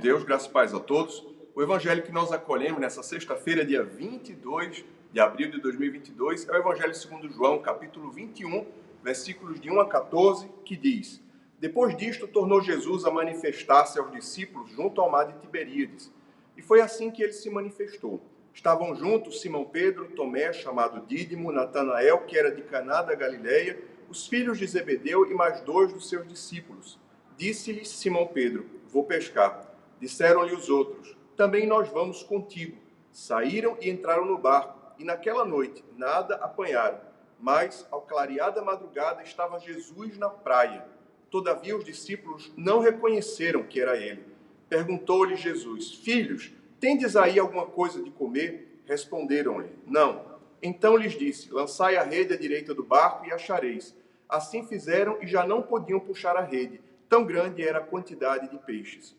Deus, graças e paz a todos. O evangelho que nós acolhemos nessa sexta-feira, dia 22 de abril de 2022, é o evangelho segundo João, capítulo 21, versículos de 1 a 14, que diz: Depois disto, tornou Jesus a manifestar-se aos discípulos junto ao mar de Tiberíades. E foi assim que ele se manifestou. Estavam juntos Simão Pedro, Tomé, chamado Dídimo, Natanael, que era de Caná da Galileia, os filhos de Zebedeu e mais dois dos seus discípulos. Disse-lhes Simão Pedro: Vou pescar. Disseram-lhe os outros: Também nós vamos contigo. Saíram e entraram no barco, e naquela noite nada apanharam. Mas, ao clarear da madrugada, estava Jesus na praia. Todavia os discípulos não reconheceram que era ele. Perguntou-lhe Jesus: Filhos, tendes aí alguma coisa de comer? Responderam-lhe: Não. Então lhes disse: Lançai a rede à direita do barco e achareis. Assim fizeram e já não podiam puxar a rede Tão grande era a quantidade de peixes.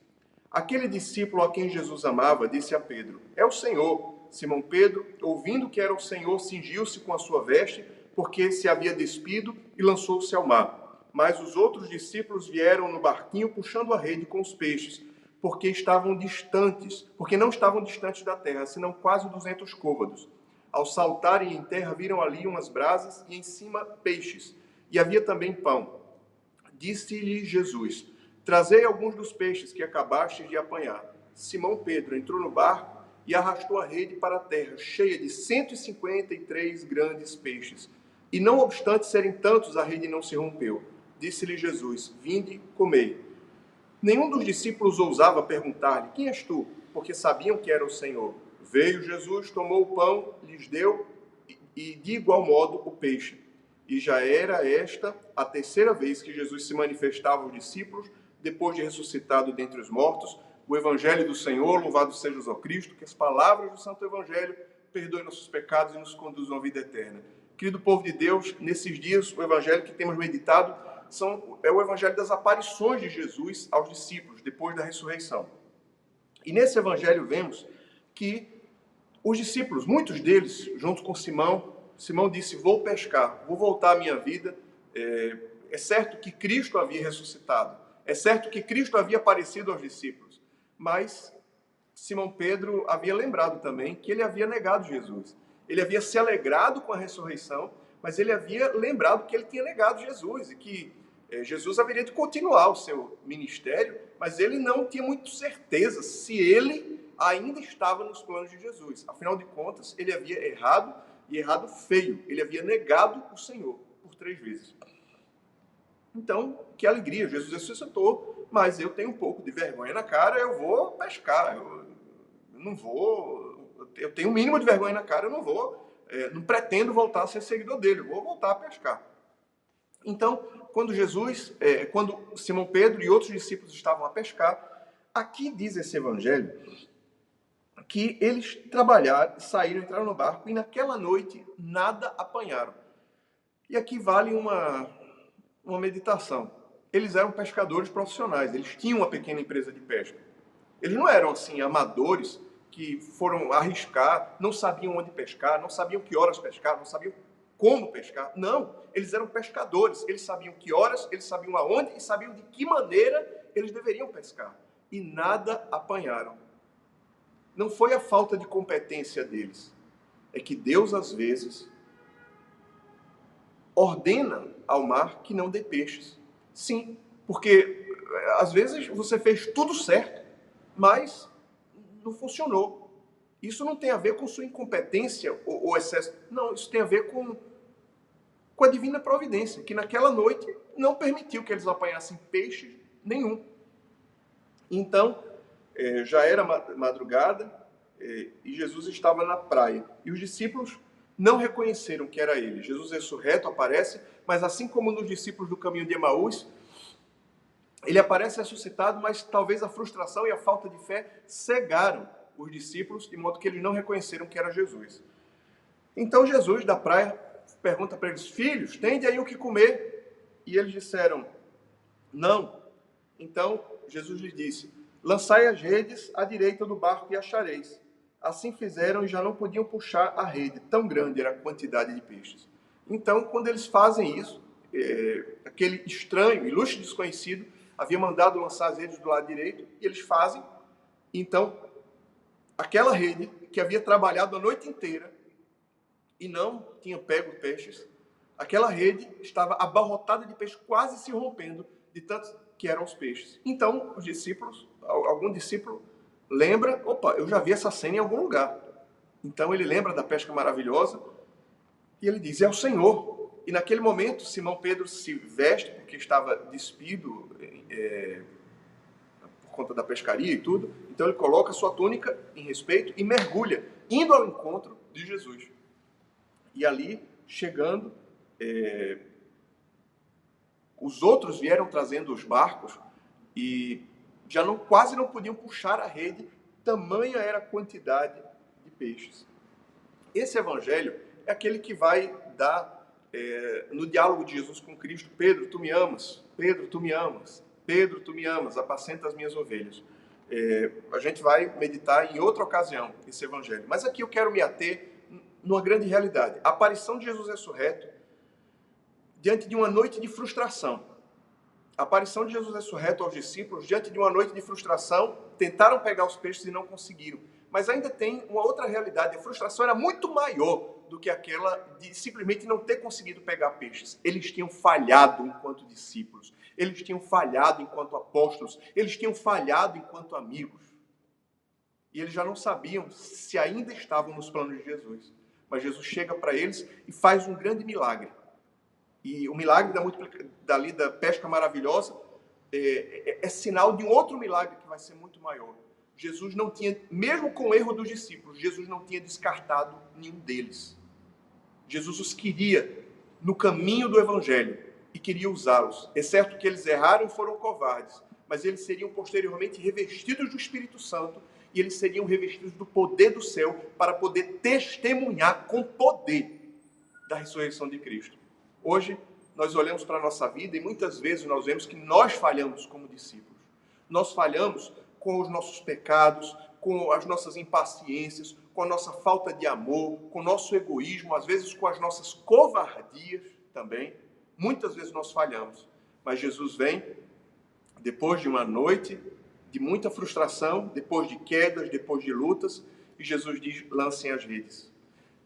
Aquele discípulo a quem Jesus amava disse a Pedro: É o Senhor. Simão Pedro, ouvindo que era o Senhor, cingiu-se com a sua veste, porque se havia despido, e lançou-se ao mar. Mas os outros discípulos vieram no barquinho puxando a rede com os peixes, porque estavam distantes, porque não estavam distantes da terra, senão quase duzentos côvados. Ao saltarem em terra, viram ali umas brasas e em cima peixes, e havia também pão. Disse-lhe Jesus: Trazei alguns dos peixes que acabastes de apanhar. Simão Pedro entrou no barco e arrastou a rede para a terra, cheia de 153 grandes peixes. E não obstante serem tantos, a rede não se rompeu. Disse-lhe Jesus: Vinde, comei. Nenhum dos discípulos ousava perguntar-lhe: Quem és tu? Porque sabiam que era o Senhor. Veio Jesus, tomou o pão, lhes deu, e de igual modo o peixe e já era esta a terceira vez que Jesus se manifestava aos discípulos depois de ressuscitado dentre os mortos. O Evangelho do Senhor, louvado seja o Cristo, que as palavras do Santo Evangelho perdoem nossos pecados e nos conduzam à vida eterna. Querido povo de Deus, nesses dias o Evangelho que temos meditado são, é o Evangelho das aparições de Jesus aos discípulos depois da ressurreição. E nesse Evangelho vemos que os discípulos, muitos deles, junto com Simão, Simão disse: Vou pescar, vou voltar à minha vida. É, é certo que Cristo havia ressuscitado, é certo que Cristo havia aparecido aos discípulos, mas Simão Pedro havia lembrado também que ele havia negado Jesus. Ele havia se alegrado com a ressurreição, mas ele havia lembrado que ele tinha negado Jesus e que é, Jesus haveria de continuar o seu ministério, mas ele não tinha muito certeza se ele ainda estava nos planos de Jesus. Afinal de contas, ele havia errado e errado feio. Ele havia negado o Senhor por três vezes. Então, que alegria, Jesus ressuscitou, mas eu tenho um pouco de vergonha na cara, eu vou pescar, eu não vou, eu tenho o um mínimo de vergonha na cara, eu não vou, é, não pretendo voltar a ser seguidor dele, vou voltar a pescar. Então, quando Jesus, é, quando Simão Pedro e outros discípulos estavam a pescar, aqui diz esse evangelho que eles trabalharam, saíram, entraram no barco e naquela noite nada apanharam. E aqui vale uma, uma meditação. Eles eram pescadores profissionais, eles tinham uma pequena empresa de pesca. Eles não eram assim amadores que foram arriscar, não sabiam onde pescar, não sabiam que horas pescar, não sabiam como pescar. Não, eles eram pescadores, eles sabiam que horas, eles sabiam aonde e sabiam de que maneira eles deveriam pescar. E nada apanharam não foi a falta de competência deles. É que Deus, às vezes, ordena ao mar que não dê peixes. Sim, porque às vezes você fez tudo certo, mas não funcionou. Isso não tem a ver com sua incompetência ou, ou excesso. Não, isso tem a ver com, com a divina providência, que naquela noite não permitiu que eles apanhassem peixe nenhum. Então, é, já era madrugada é, e Jesus estava na praia. E os discípulos não reconheceram que era ele. Jesus ressurreto aparece, mas assim como nos discípulos do caminho de Emaús, ele aparece ressuscitado, mas talvez a frustração e a falta de fé cegaram os discípulos, de modo que eles não reconheceram que era Jesus. Então Jesus, da praia, pergunta para eles: Filhos, tende aí o que comer? E eles disseram: Não. Então Jesus lhes disse: Lançai as redes à direita do barco e achareis. Assim fizeram e já não podiam puxar a rede, tão grande era a quantidade de peixes. Então, quando eles fazem isso, é, aquele estranho, ilustre desconhecido, havia mandado lançar as redes do lado direito, e eles fazem. Então, aquela rede que havia trabalhado a noite inteira e não tinha pego peixes, aquela rede estava abarrotada de peixes, quase se rompendo de tantos que eram os peixes. Então, os discípulos, algum discípulo lembra, opa, eu já vi essa cena em algum lugar. Então ele lembra da pesca maravilhosa e ele diz: É o Senhor. E naquele momento, Simão Pedro se veste, porque estava despido é, por conta da pescaria e tudo. Então ele coloca sua túnica em respeito e mergulha, indo ao encontro de Jesus. E ali, chegando, é, os outros vieram trazendo os barcos e já não, quase não podiam puxar a rede, tamanha era a quantidade de peixes. Esse evangelho é aquele que vai dar é, no diálogo de Jesus com Cristo: Pedro, tu me amas, Pedro, tu me amas, Pedro, tu me amas, apacenta as minhas ovelhas. É, a gente vai meditar em outra ocasião esse evangelho, mas aqui eu quero me ater numa grande realidade: a aparição de Jesus ressurreto diante de uma noite de frustração. A aparição de Jesus ressurreto aos discípulos diante de uma noite de frustração, tentaram pegar os peixes e não conseguiram. Mas ainda tem uma outra realidade: a frustração era muito maior do que aquela de simplesmente não ter conseguido pegar peixes. Eles tinham falhado enquanto discípulos, eles tinham falhado enquanto apóstolos, eles tinham falhado enquanto amigos. E eles já não sabiam se ainda estavam nos planos de Jesus. Mas Jesus chega para eles e faz um grande milagre. E o milagre da, dali da pesca maravilhosa é, é, é sinal de um outro milagre que vai ser muito maior. Jesus não tinha, mesmo com o erro dos discípulos, Jesus não tinha descartado nenhum deles. Jesus os queria no caminho do Evangelho e queria usá-los. É certo que eles erraram e foram covardes, mas eles seriam posteriormente revestidos do Espírito Santo e eles seriam revestidos do poder do céu para poder testemunhar com poder da ressurreição de Cristo. Hoje, nós olhamos para a nossa vida e muitas vezes nós vemos que nós falhamos como discípulos. Nós falhamos com os nossos pecados, com as nossas impaciências, com a nossa falta de amor, com o nosso egoísmo, às vezes com as nossas covardias também. Muitas vezes nós falhamos, mas Jesus vem depois de uma noite de muita frustração, depois de quedas, depois de lutas, e Jesus diz: lancem as redes.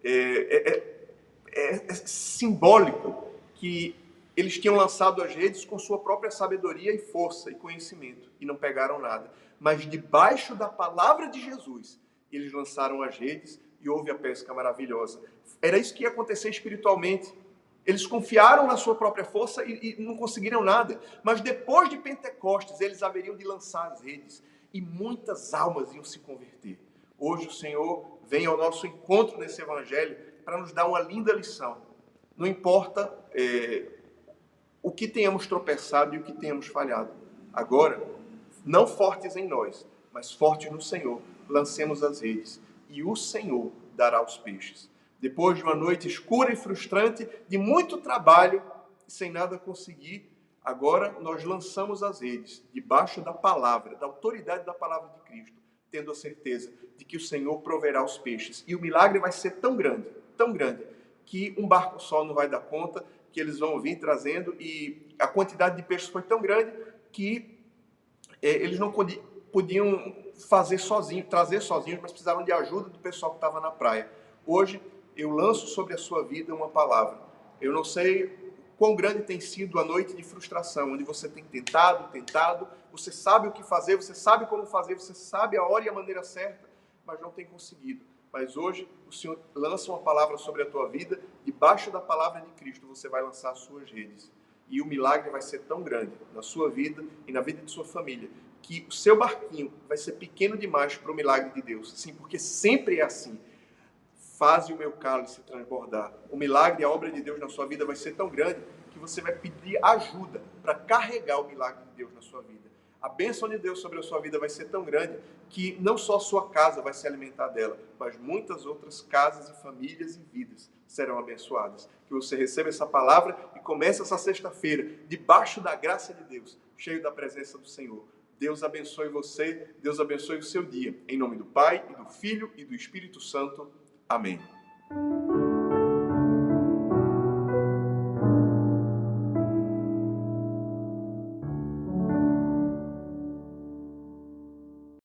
É, é, é, é, é simbólico que eles tinham lançado as redes com sua própria sabedoria e força e conhecimento e não pegaram nada. Mas debaixo da palavra de Jesus, eles lançaram as redes e houve a pesca maravilhosa. Era isso que ia acontecer espiritualmente. Eles confiaram na sua própria força e, e não conseguiram nada. Mas depois de Pentecostes, eles haveriam de lançar as redes e muitas almas iam se converter. Hoje o Senhor vem ao nosso encontro nesse evangelho para nos dar uma linda lição. Não importa é, o que tenhamos tropeçado e o que tenhamos falhado. Agora, não fortes em nós, mas fortes no Senhor, lancemos as redes, e o Senhor dará os peixes. Depois de uma noite escura e frustrante, de muito trabalho, sem nada conseguir, agora nós lançamos as redes, debaixo da palavra, da autoridade da palavra de Cristo, tendo a certeza de que o Senhor proverá os peixes. E o milagre vai ser tão grande, tão grande, que um barco só não vai dar conta, que eles vão vir trazendo, e a quantidade de peixes foi tão grande que é, eles não podiam fazer sozinhos, trazer sozinhos, mas precisavam de ajuda do pessoal que estava na praia. Hoje eu lanço sobre a sua vida uma palavra. Eu não sei quão grande tem sido a noite de frustração, onde você tem tentado, tentado, você sabe o que fazer, você sabe como fazer, você sabe a hora e a maneira certa, mas não tem conseguido. Mas hoje o Senhor lança uma palavra sobre a tua vida, debaixo da palavra de Cristo você vai lançar as suas redes e o milagre vai ser tão grande na sua vida e na vida de sua família que o seu barquinho vai ser pequeno demais para o milagre de Deus. Sim, porque sempre é assim. Faze o meu cálice transbordar. O milagre, a obra de Deus na sua vida vai ser tão grande que você vai pedir ajuda para carregar o milagre de Deus na sua vida. A bênção de Deus sobre a sua vida vai ser tão grande que não só a sua casa vai se alimentar dela, mas muitas outras casas e famílias e vidas serão abençoadas. Que você receba essa palavra e comece essa sexta-feira debaixo da graça de Deus, cheio da presença do Senhor. Deus abençoe você, Deus abençoe o seu dia. Em nome do Pai, e do Filho e do Espírito Santo. Amém.